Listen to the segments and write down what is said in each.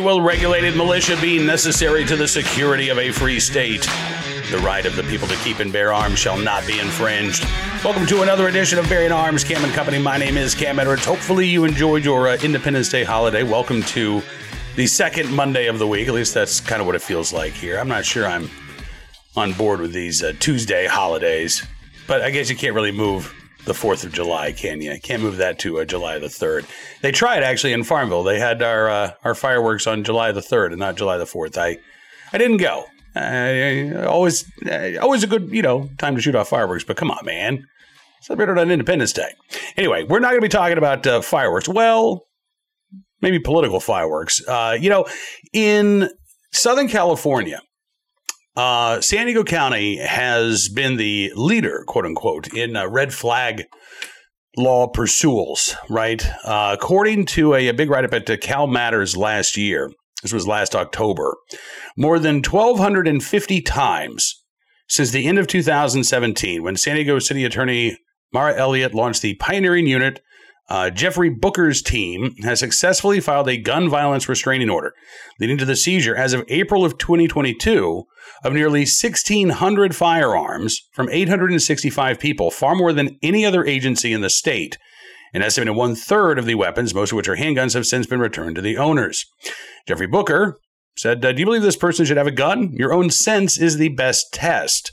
Will regulated militia be necessary to the security of a free state? The right of the people to keep and bear arms shall not be infringed. Welcome to another edition of Bearing Arms Cam and Company. My name is Cam Edwards. Hopefully, you enjoyed your uh, Independence Day holiday. Welcome to the second Monday of the week. At least that's kind of what it feels like here. I'm not sure I'm on board with these uh, Tuesday holidays, but I guess you can't really move the 4th of July, can you? Can't move that to uh, July the 3rd. They tried actually in Farmville. They had our uh, our fireworks on July the 3rd and not July the 4th. I I didn't go. Uh, always uh, always a good, you know, time to shoot off fireworks, but come on, man. Celebrate it on Independence Day. Anyway, we're not going to be talking about uh, fireworks. Well, maybe political fireworks. Uh, you know, in Southern California, uh, San Diego County has been the leader, quote unquote, in uh, red flag law pursuals, right? Uh, according to a, a big write up at uh, Cal Matters last year, this was last October, more than 1,250 times since the end of 2017, when San Diego City Attorney Mara Elliott launched the pioneering unit uh, Jeffrey Booker's team has successfully filed a gun violence restraining order, leading to the seizure as of April of 2022 of nearly 1,600 firearms from 865 people, far more than any other agency in the state. An estimated one third of the weapons, most of which are handguns, have since been returned to the owners. Jeffrey Booker said, uh, Do you believe this person should have a gun? Your own sense is the best test.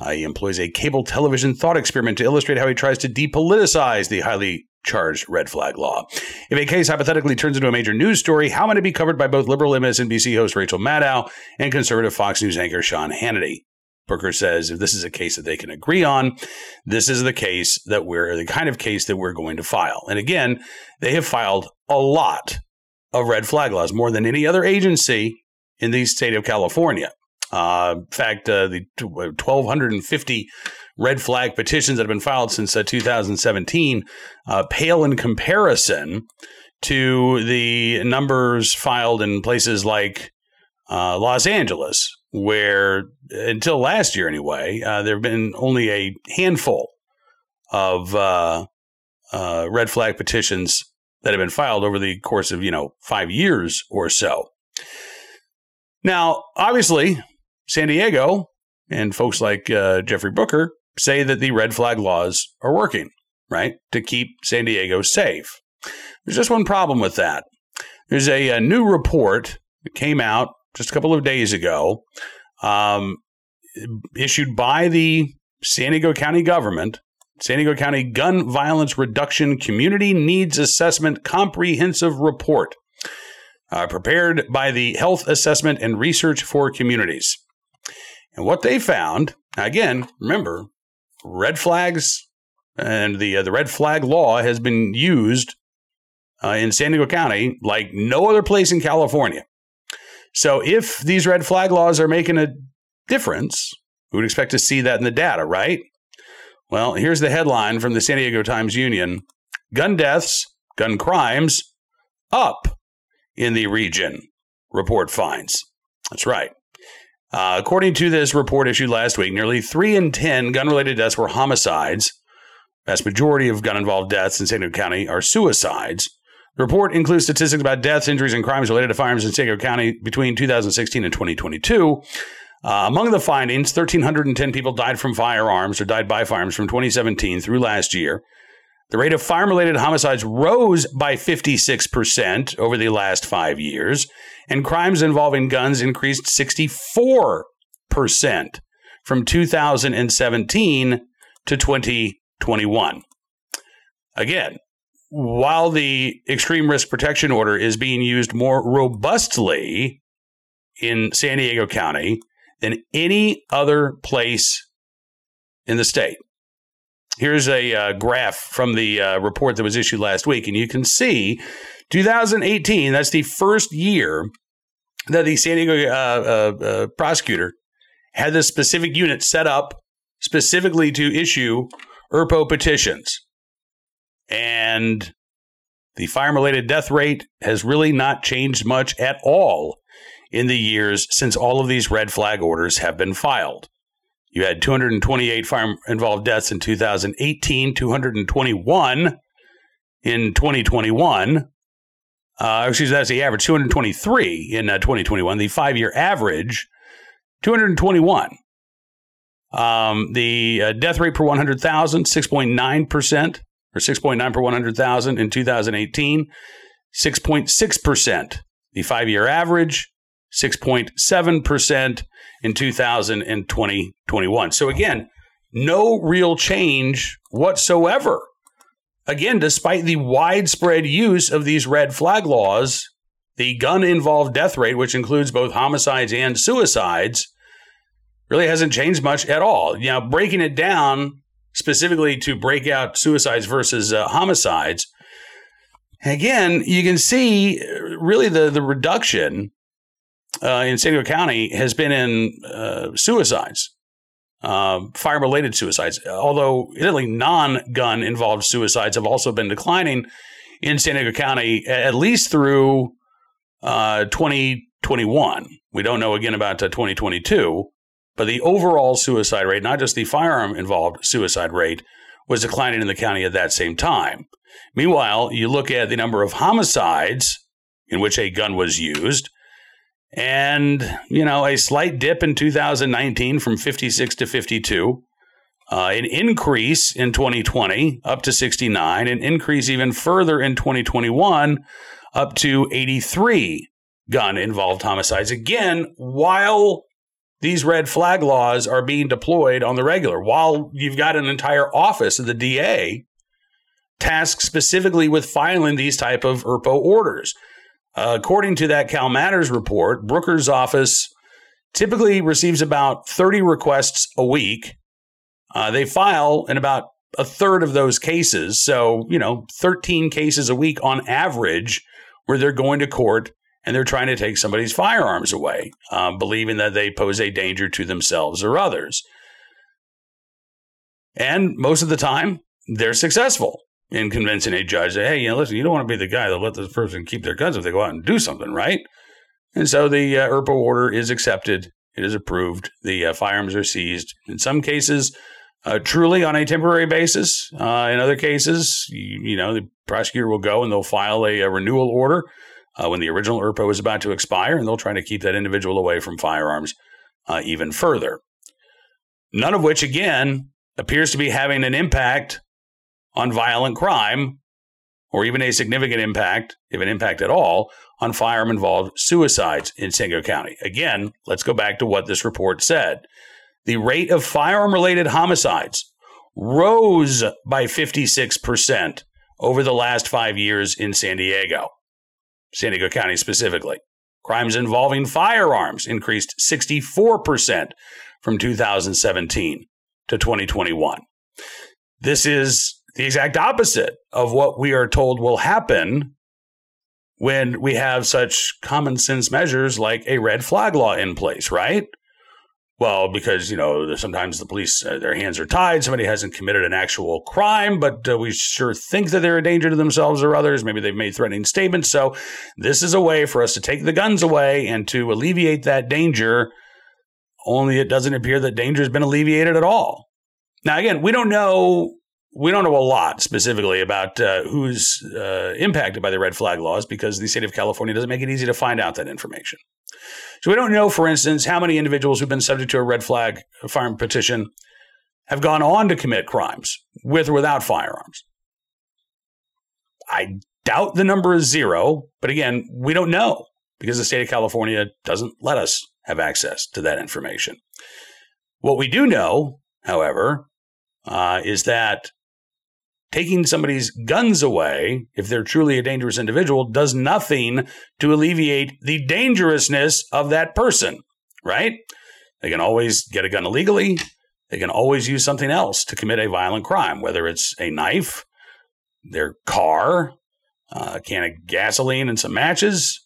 Uh, he employs a cable television thought experiment to illustrate how he tries to depoliticize the highly charged red flag law. If a case hypothetically turns into a major news story, how might it be covered by both liberal MSNBC host Rachel Maddow and conservative Fox News anchor Sean Hannity? Booker says if this is a case that they can agree on, this is the case that we're the kind of case that we're going to file. And again, they have filed a lot of red flag laws, more than any other agency in the state of California. Uh, in fact, uh, the 1,250 red flag petitions that have been filed since uh, 2017 uh, pale in comparison to the numbers filed in places like uh, Los Angeles, where until last year anyway, uh, there have been only a handful of uh, uh, red flag petitions that have been filed over the course of you know five years or so. Now, obviously, San Diego and folks like Jeffrey Booker say that the red flag laws are working, right? To keep San Diego safe. There's just one problem with that. There's a, a new report that came out just a couple of days ago, um, issued by the San Diego County government, San Diego County Gun Violence Reduction Community Needs Assessment Comprehensive Report, uh, prepared by the Health Assessment and Research for Communities. And what they found, again, remember, red flags and the uh, the red flag law has been used uh, in San Diego County like no other place in California. So if these red flag laws are making a difference, we would expect to see that in the data, right? Well, here's the headline from the San Diego Times Union: Gun deaths, gun crimes up in the region. Report finds. That's right. Uh, according to this report issued last week, nearly three in 10 gun related deaths were homicides. The vast majority of gun involved deaths in San Diego County are suicides. The report includes statistics about deaths, injuries, and crimes related to firearms in San Diego County between 2016 and 2022. Uh, among the findings, 1,310 people died from firearms or died by firearms from 2017 through last year. The rate of fire related homicides rose by 56% over the last five years, and crimes involving guns increased 64% from 2017 to 2021. Again, while the extreme risk protection order is being used more robustly in San Diego County than any other place in the state, Here's a uh, graph from the uh, report that was issued last week, and you can see 2018, that's the first year that the San Diego uh, uh, uh, prosecutor had this specific unit set up specifically to issue ERPO petitions. And the fire related death rate has really not changed much at all in the years since all of these red flag orders have been filed. You had 228 fire involved deaths in 2018, 221 in 2021. Uh, excuse me, that's the average 223 in uh, 2021. The five year average 221. Um, the uh, death rate per 100,000 6.9% or 6.9 per 100,000 in 2018, 6.6%. The five year average 6.7% in 2021. So again, no real change whatsoever. Again, despite the widespread use of these red flag laws, the gun involved death rate, which includes both homicides and suicides, really hasn't changed much at all. Know, breaking it down specifically to break out suicides versus uh, homicides, again, you can see uh, really the, the reduction uh, in San Diego County has been in uh, suicides, uh, fire related suicides. Although, Italy non gun involved suicides have also been declining in San Diego County, at least through uh, 2021. We don't know again about uh, 2022, but the overall suicide rate, not just the firearm involved suicide rate, was declining in the county at that same time. Meanwhile, you look at the number of homicides in which a gun was used, and you know a slight dip in 2019 from 56 to 52 uh, an increase in 2020 up to 69 an increase even further in 2021 up to 83 gun involved homicides again while these red flag laws are being deployed on the regular while you've got an entire office of the DA tasked specifically with filing these type of ERPO orders according to that Cal Matters report, Booker's office typically receives about 30 requests a week. Uh, they file in about a third of those cases. So, you know, 13 cases a week on average where they're going to court and they're trying to take somebody's firearms away, uh, believing that they pose a danger to themselves or others. And most of the time, they're successful in convincing a judge that, hey, you know, listen, you don't want to be the guy that let this person keep their guns if they go out and do something, right? And so the uh, ERPO order is accepted. It is approved. The uh, firearms are seized. In some cases, uh, truly on a temporary basis. Uh, in other cases, you, you, know, the prosecutor will go and they'll file a, a renewal order uh, when the original ERPO is about to expire, and they'll try to keep that individual away from firearms uh, even further. None of which, again, appears to be having an impact on violent crime or even a significant impact, if an impact at all, on firearm involved suicides in San Diego County. Again, let's go back to what this report said. The rate of firearm related homicides rose by 56% over the last five years in San Diego, San Diego County specifically. Crimes involving firearms increased 64% from 2017 to 2021. This is the exact opposite of what we are told will happen when we have such common sense measures like a red flag law in place, right? Well, because, you know, sometimes the police, uh, their hands are tied. Somebody hasn't committed an actual crime, but uh, we sure think that they're a danger to themselves or others. Maybe they've made threatening statements. So, this is a way for us to take the guns away and to alleviate that danger. Only it doesn't appear that danger has been alleviated at all. Now, again, we don't know we don't know a lot specifically about uh, who's uh, impacted by the red flag laws because the state of California doesn't make it easy to find out that information. So we don't know, for instance, how many individuals who've been subject to a red flag firearm petition have gone on to commit crimes with or without firearms. I doubt the number is zero, but again, we don't know because the state of California doesn't let us have access to that information. What we do know, however, uh, is that taking somebody's guns away, if they're truly a dangerous individual, does nothing to alleviate the dangerousness of that person, right? They can always get a gun illegally. They can always use something else to commit a violent crime, whether it's a knife, their car, a can of gasoline, and some matches.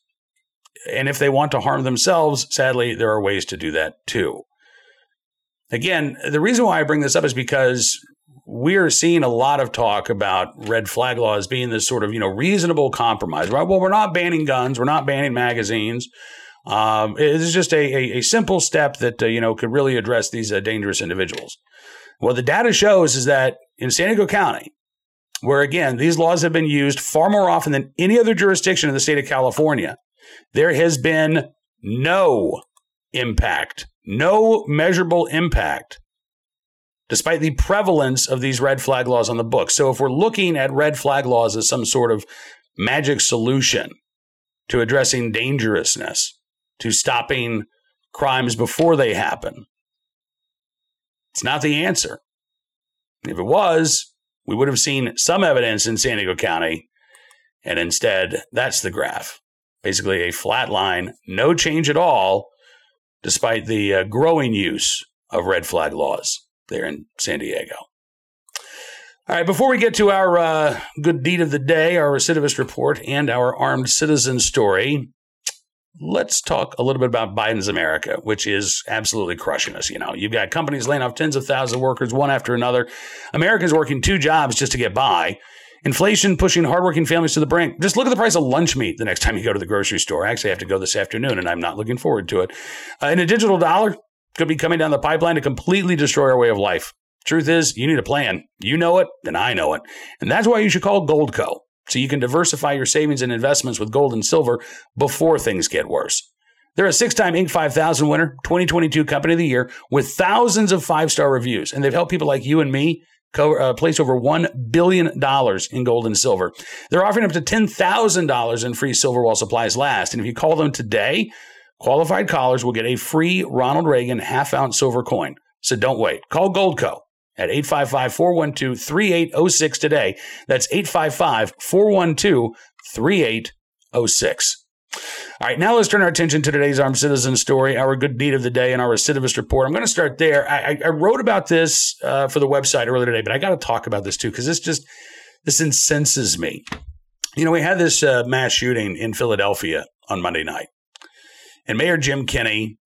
And if they want to harm themselves, sadly, there are ways to do that too. Again, the reason why I bring this up is because we're seeing a lot of talk about red flag laws being this sort of you know reasonable compromise. Right? Well, we're not banning guns, we're not banning magazines. Um, it's just a, a, a, simple step that uh, you know could really address these uh, dangerous individuals. What the data shows is that in San Diego County, where again, these laws have been used far more often than any other jurisdiction in the state of California. There has been no impact, no measurable impact, despite the prevalence of these red flag laws on the books. So if we're looking at red flag laws as some sort of magic solution to addressing dangerousness, to stopping crimes before they happen, it's not the answer. If it was, we would have seen some evidence in San Diego County. And instead, that's the graph. Basically, a flat line, no change at all, despite the uh, growing use of red flag laws there in San Diego. All right, before we get to our uh, good deed of the day, our recidivist report, and our armed citizen story, let's talk a little bit about Biden's America, which is absolutely crushing us. You know, you've got companies laying off tens of thousands of workers one after another. Americans working two jobs just to get by. Inflation pushing hardworking families to the brink. Just look at the price of lunch meat the next time you go to the grocery store. I actually have to go this afternoon, and I'm not looking forward to it. Uh, and a digital dollar could be coming down the pipeline to completely destroy our way of life. Truth is, you need a plan. You know it, and I know it. And that's why you should call Goldco so you can diversify your savings and investments with gold and silver before things get worse. They're a six time Inc. 5000 winner, 2022 Company of the Year, with thousands of five star reviews. And they've helped people like you and me co- uh, place over $1 billion in gold and silver. They're offering up to $10,000 in free silver while supplies last. And if you call them today, qualified callers will get a free Ronald Reagan half ounce silver coin. So don't wait. Call Goldco at 855 412 3806 today. That's 855 412 3806. All right, now let's turn our attention to today's armed citizen story, our good deed of the day, and our recidivist report. I'm going to start there. I, I wrote about this uh, for the website earlier today, but I got to talk about this too because this just this incenses me. You know, we had this uh, mass shooting in Philadelphia on Monday night, and Mayor Jim Kenney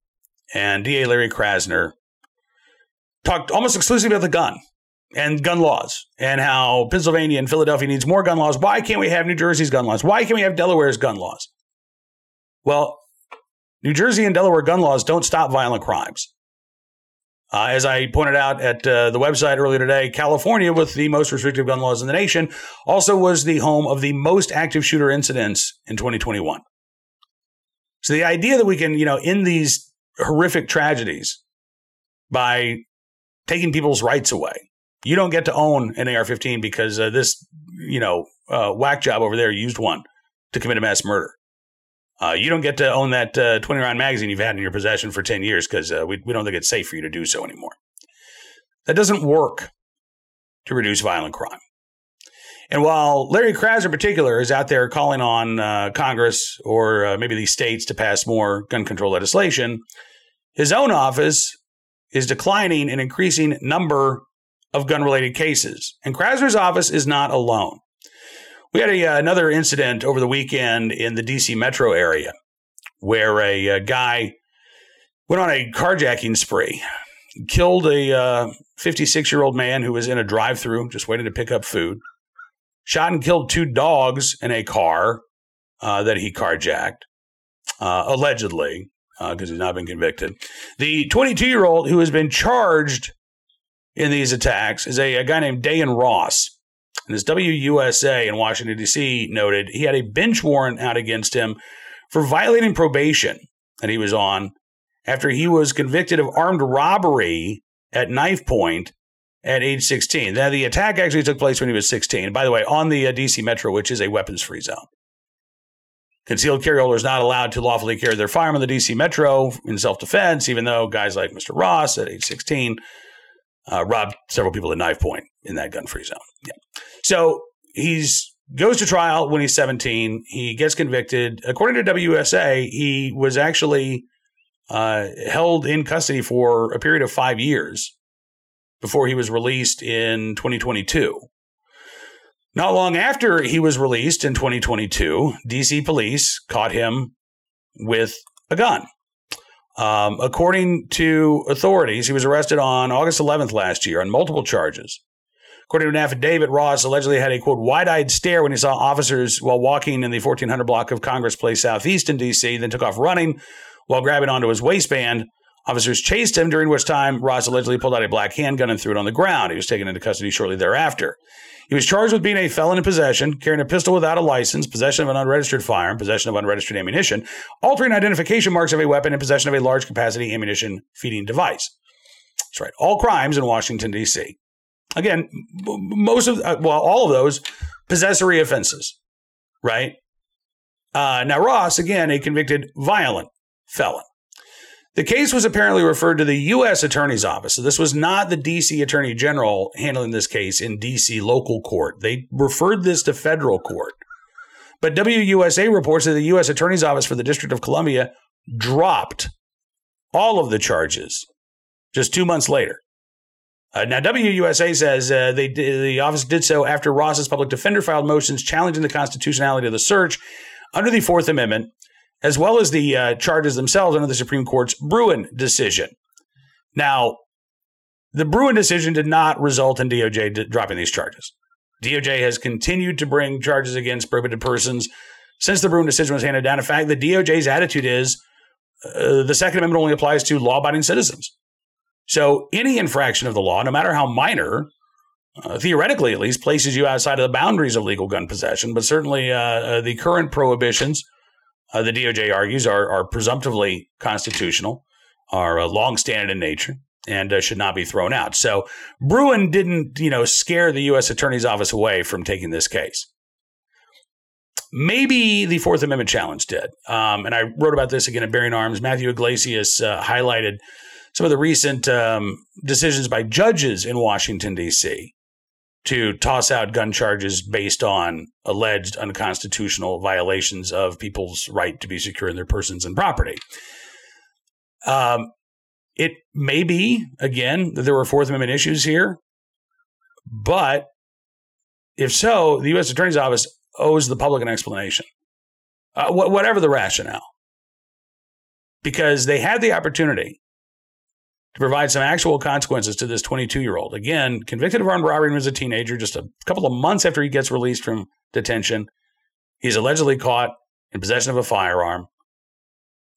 and DA Larry Krasner talked almost exclusively about the gun and gun laws and how Pennsylvania and Philadelphia needs more gun laws. Why can't we have New Jersey's gun laws? Why can't we have Delaware's gun laws? Well, New Jersey and Delaware gun laws don't stop violent crimes. Uh, as I pointed out at uh, the website earlier today, California, with the most restrictive gun laws in the nation, also was the home of the most active shooter incidents in 2021. So the idea that we can, you know, end these horrific tragedies by taking people's rights away. You don't get to own an AR-15 because uh, this, you know, uh, whack job over there used one to commit a mass murder. Uh, you don't get to own that uh, 20 round magazine you've had in your possession for 10 years because uh, we, we don't think it's safe for you to do so anymore. That doesn't work to reduce violent crime. And while Larry Krasner in particular is out there calling on uh, Congress or uh, maybe these states to pass more gun control legislation, his own office is declining an increasing number of gun related cases. And Krasner's office is not alone. We had a, uh, another incident over the weekend in the DC metro area where a, a uh, guy went on a carjacking spree, killed a 56 uh, year old man who was in a drive through just waiting to pick up food, shot and killed two dogs in a car uh, that he carjacked, uh, allegedly because uh, he's not been convicted. The 22 year old who has been charged in these attacks is a, a guy named Dayan Ross. And as WUSA in Washington, D.C. noted, he had a bench warrant out against him for violating probation that he was on after he was convicted of armed robbery at knife point at age 16. Now, the attack actually took place when he was 16. By the way, on the uh, DC Metro, which is a weapons free zone. Concealed carry holders not allowed to lawfully carry their firearm in the DC metro in self defense, even though guys like Mr. Ross at age 16 uh, robbed several people at knife point in that gun free zone. Yeah. So he's goes to trial when he's 17. He gets convicted. According to WUSA, he was actually uh, held in custody for a period of five years before he was released in 2022. Not long after he was released in 2022, DC police caught him with a gun. Um, according to authorities, he was arrested on August 11th last year on multiple charges. According to an affidavit, Ross allegedly had a quote wide eyed stare when he saw officers while walking in the 1400 block of Congress Place Southeast in DC, then took off running while grabbing onto his waistband Officers chased him, during which time Ross allegedly pulled out a black handgun and threw it on the ground. He was taken into custody shortly thereafter. He was charged with being a felon in possession, carrying a pistol without a license, possession of an unregistered firearm, possession of unregistered ammunition, altering identification marks of a weapon, and possession of a large capacity ammunition feeding device. That's right. All crimes in Washington, D.C. Again, most of, uh, well, all of those possessory offenses, right? Uh, now, Ross, again, a convicted violent felon. The case was apparently referred to the U.S. Attorney's Office. So this was not the D.C. Attorney General handling this case in D.C. local court. They referred this to federal court. But WUSA reports that the U.S. Attorney's Office for the District of Columbia dropped all of the charges just two months later. Uh, now, WUSA says uh, they the office did so after Ross's public defender filed motions challenging the constitutionality of the search under the Fourth Amendment as well as the uh, charges themselves under the Supreme Court's Bruen decision. Now, the Bruen decision did not result in DOJ d- dropping these charges. DOJ has continued to bring charges against prohibited persons since the Bruen decision was handed down. In fact, the DOJ's attitude is uh, the Second Amendment only applies to law abiding citizens. So any infraction of the law, no matter how minor, uh, theoretically at least, places you outside of the boundaries of legal gun possession. But certainly uh, uh the current prohibitions uh, the DOJ argues are, are presumptively constitutional, are uh, long-standing in nature, and uh, should not be thrown out. So Bruen didn't, you know, scare the U.S. Attorney's Office away from taking this case. Maybe the Fourth Amendment challenge did. Um, and I wrote about this again at Bearing Arms. Matthew Yglesias uh, highlighted some of the recent um, decisions by judges in Washington, D.C to toss out gun charges based on alleged unconstitutional violations of people's right to be secure in their persons and property. Um, it may be, again, that there were Fourth Amendment issues here, but if so, the U.S. Attorney's Office owes the public an explanation, uh, wh- whatever the rationale, because they had the opportunity to provide some actual consequences to this 22 year old. Again, convicted of armed robbery when he was a teenager, just a couple of months after he gets released from detention. He's allegedly caught in possession of a firearm.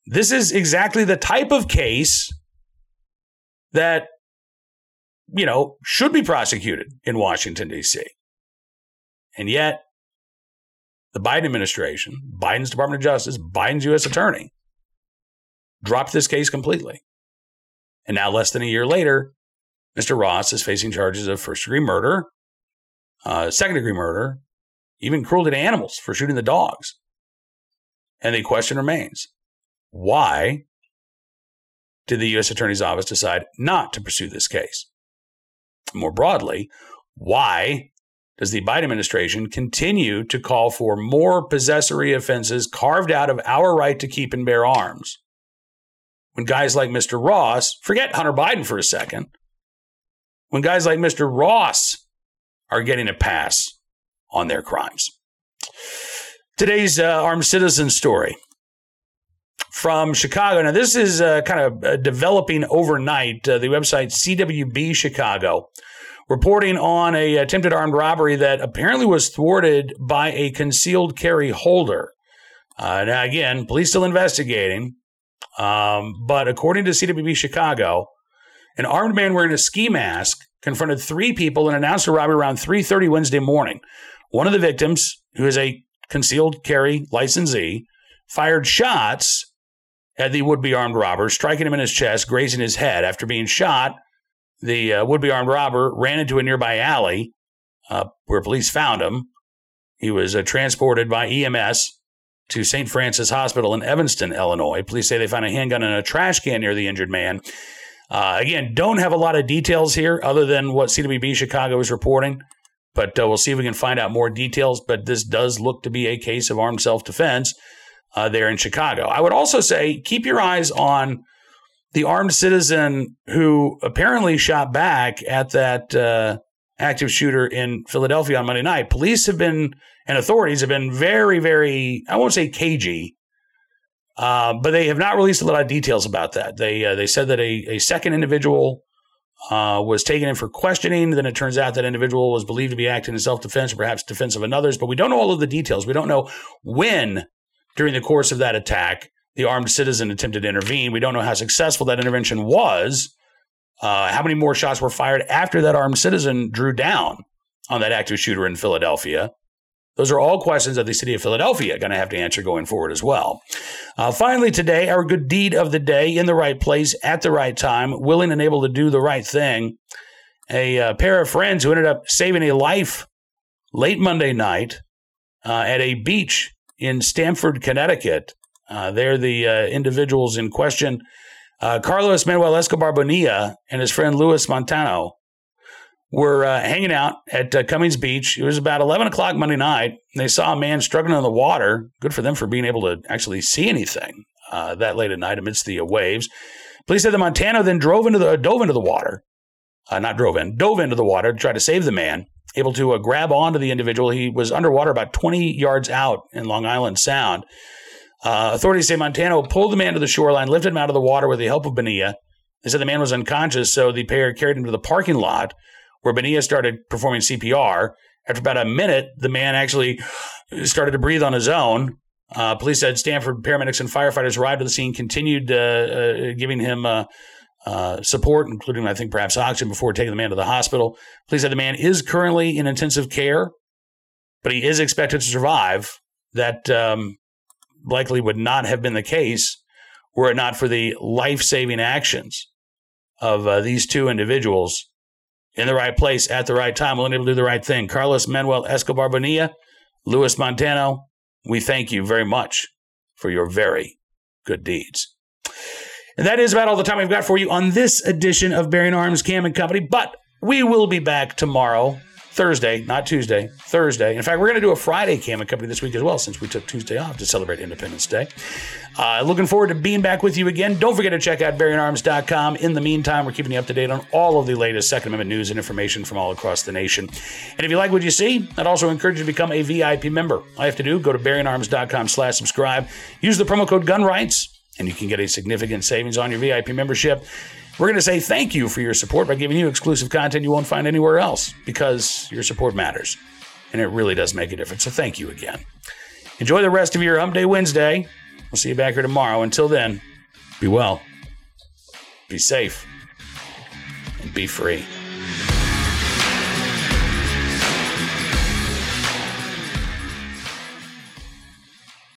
This is exactly the type of case that, you know, should be prosecuted in Washington, D.C. And yet, the Biden administration, Biden's Department of Justice, Biden's U.S. attorney, dropped this case completely. And now, less than a year later, Mr. Ross is facing charges of first degree murder, uh, second degree murder, even cruelty to animals for shooting the dogs. And the question remains why did the U.S. Attorney's Office decide not to pursue this case? More broadly, why does the Biden administration continue to call for more possessory offenses carved out of our right to keep and bear arms? When guys like Mr. Ross, forget Hunter Biden for a second, when guys like Mr. Ross are getting a pass on their crimes. Today's uh, armed citizen story from Chicago. Now, this is uh, kind of uh, developing overnight. Uh, the website CWB Chicago reporting on a attempted armed robbery that apparently was thwarted by a concealed carry holder. Uh, now, again, police still investigating. Um, but according to CWB Chicago, an armed man wearing a ski mask confronted three people and announced a robbery around 3:30 Wednesday morning. One of the victims, who is a concealed carry licensee, fired shots at the would-be armed robber, striking him in his chest, grazing his head. After being shot, the uh, would-be armed robber ran into a nearby alley uh, where police found him. He was uh, transported by EMS to St. Francis Hospital in Evanston, Illinois. Police say they found a handgun in a trash can near the injured man. Uh, again, don't have a lot of details here other than what CWB Chicago is reporting, but uh, we'll see if we can find out more details. But this does look to be a case of armed self defense uh, there in Chicago. I would also say keep your eyes on the armed citizen who apparently shot back at that uh, active shooter in Philadelphia on Monday night. Police have been and authorities have been very, very, I won't say cagey, uh, but they have not released a lot of details about that. They uh, they said that a, a second individual uh, was taken in for questioning. Then it turns out that individual was believed to be acting in self defense or perhaps defense of another's, but we don't know all of the details. We don't know when during the course of that attack the armed citizen attempted to intervene. We don't know how successful that intervention was. Uh, how many more shots were fired after that armed citizen drew down on that active shooter in Philadelphia? Those are all questions that the city of Philadelphia going to have to answer going forward as well. Uh, finally, today, our good deed of the day in the right place at the right time, willing and able to do the right thing. A uh, pair of friends who ended up saving a life late Monday night uh, at a beach in Stamford, Connecticut. Uh, they're the uh, individuals in question. Uh, Carlos Manuel Escobar Bonilla and his friend Luis Montano were uh, hanging out at uh, Cummings Beach. It was about 11 o'clock Monday night. They saw a man struggling in the water. Good for them for being able to actually see anything uh, that late at night amidst the uh, waves. Police said the Montano then drove into the uh, dove into the water, uh, not drove in, dove into the water to try to save the man. Able to grab onto the individual. He was underwater about 20 yards out in Long Island Sound. authorities say Montano pulled the man to the shoreline, lifted him out of the water with the help of Bonilla. They said the man was unconscious, so the pair carried him to the parking lot where Bonilla started performing CPR. After about a minute, the man actually started to breathe on his own. Uh, police said Stamford paramedics and firefighters arrived at the scene, continued uh, uh, giving him uh, uh, support, including, I think, perhaps oxygen before taking the man to the hospital. Police said the man is currently in intensive care, but he is expected to survive. That um, likely would not have been the case were it not for the life saving actions of uh, these two individuals in the right place at the right time, willing to do the right thing. Carlos Manuel Escobar Bonilla, Luis Montano, we thank you very much for your very good deeds. And that is about all the time we've got for you on this edition of Bearing Arms Cam and Company, but we will be back tomorrow Thursday, not Tuesday, Thursday. In fact, we're going to do a Friday cam and company this week as well, since we took Tuesday off to celebrate Independence Day. Uh, looking forward to being back with you again. Don't forget to check out bearingarms.com. In the meantime, we're keeping you up to date on all of the latest Second Amendment news and information from all across the nation. And if you like what you see, I'd also encourage you to become a VIP member. All you have to do, go to bearingarms.com slash subscribe. Use the promo code GUNRIGHTS, and you can get a significant savings on your VIP membership. We're going to say thank you for your support by giving you exclusive content you won't find anywhere else because your support matters and it really does make a difference. So thank you again. Enjoy the rest of your Hump Day Wednesday. We'll see you back here tomorrow. Until then, be well, be safe, and be free.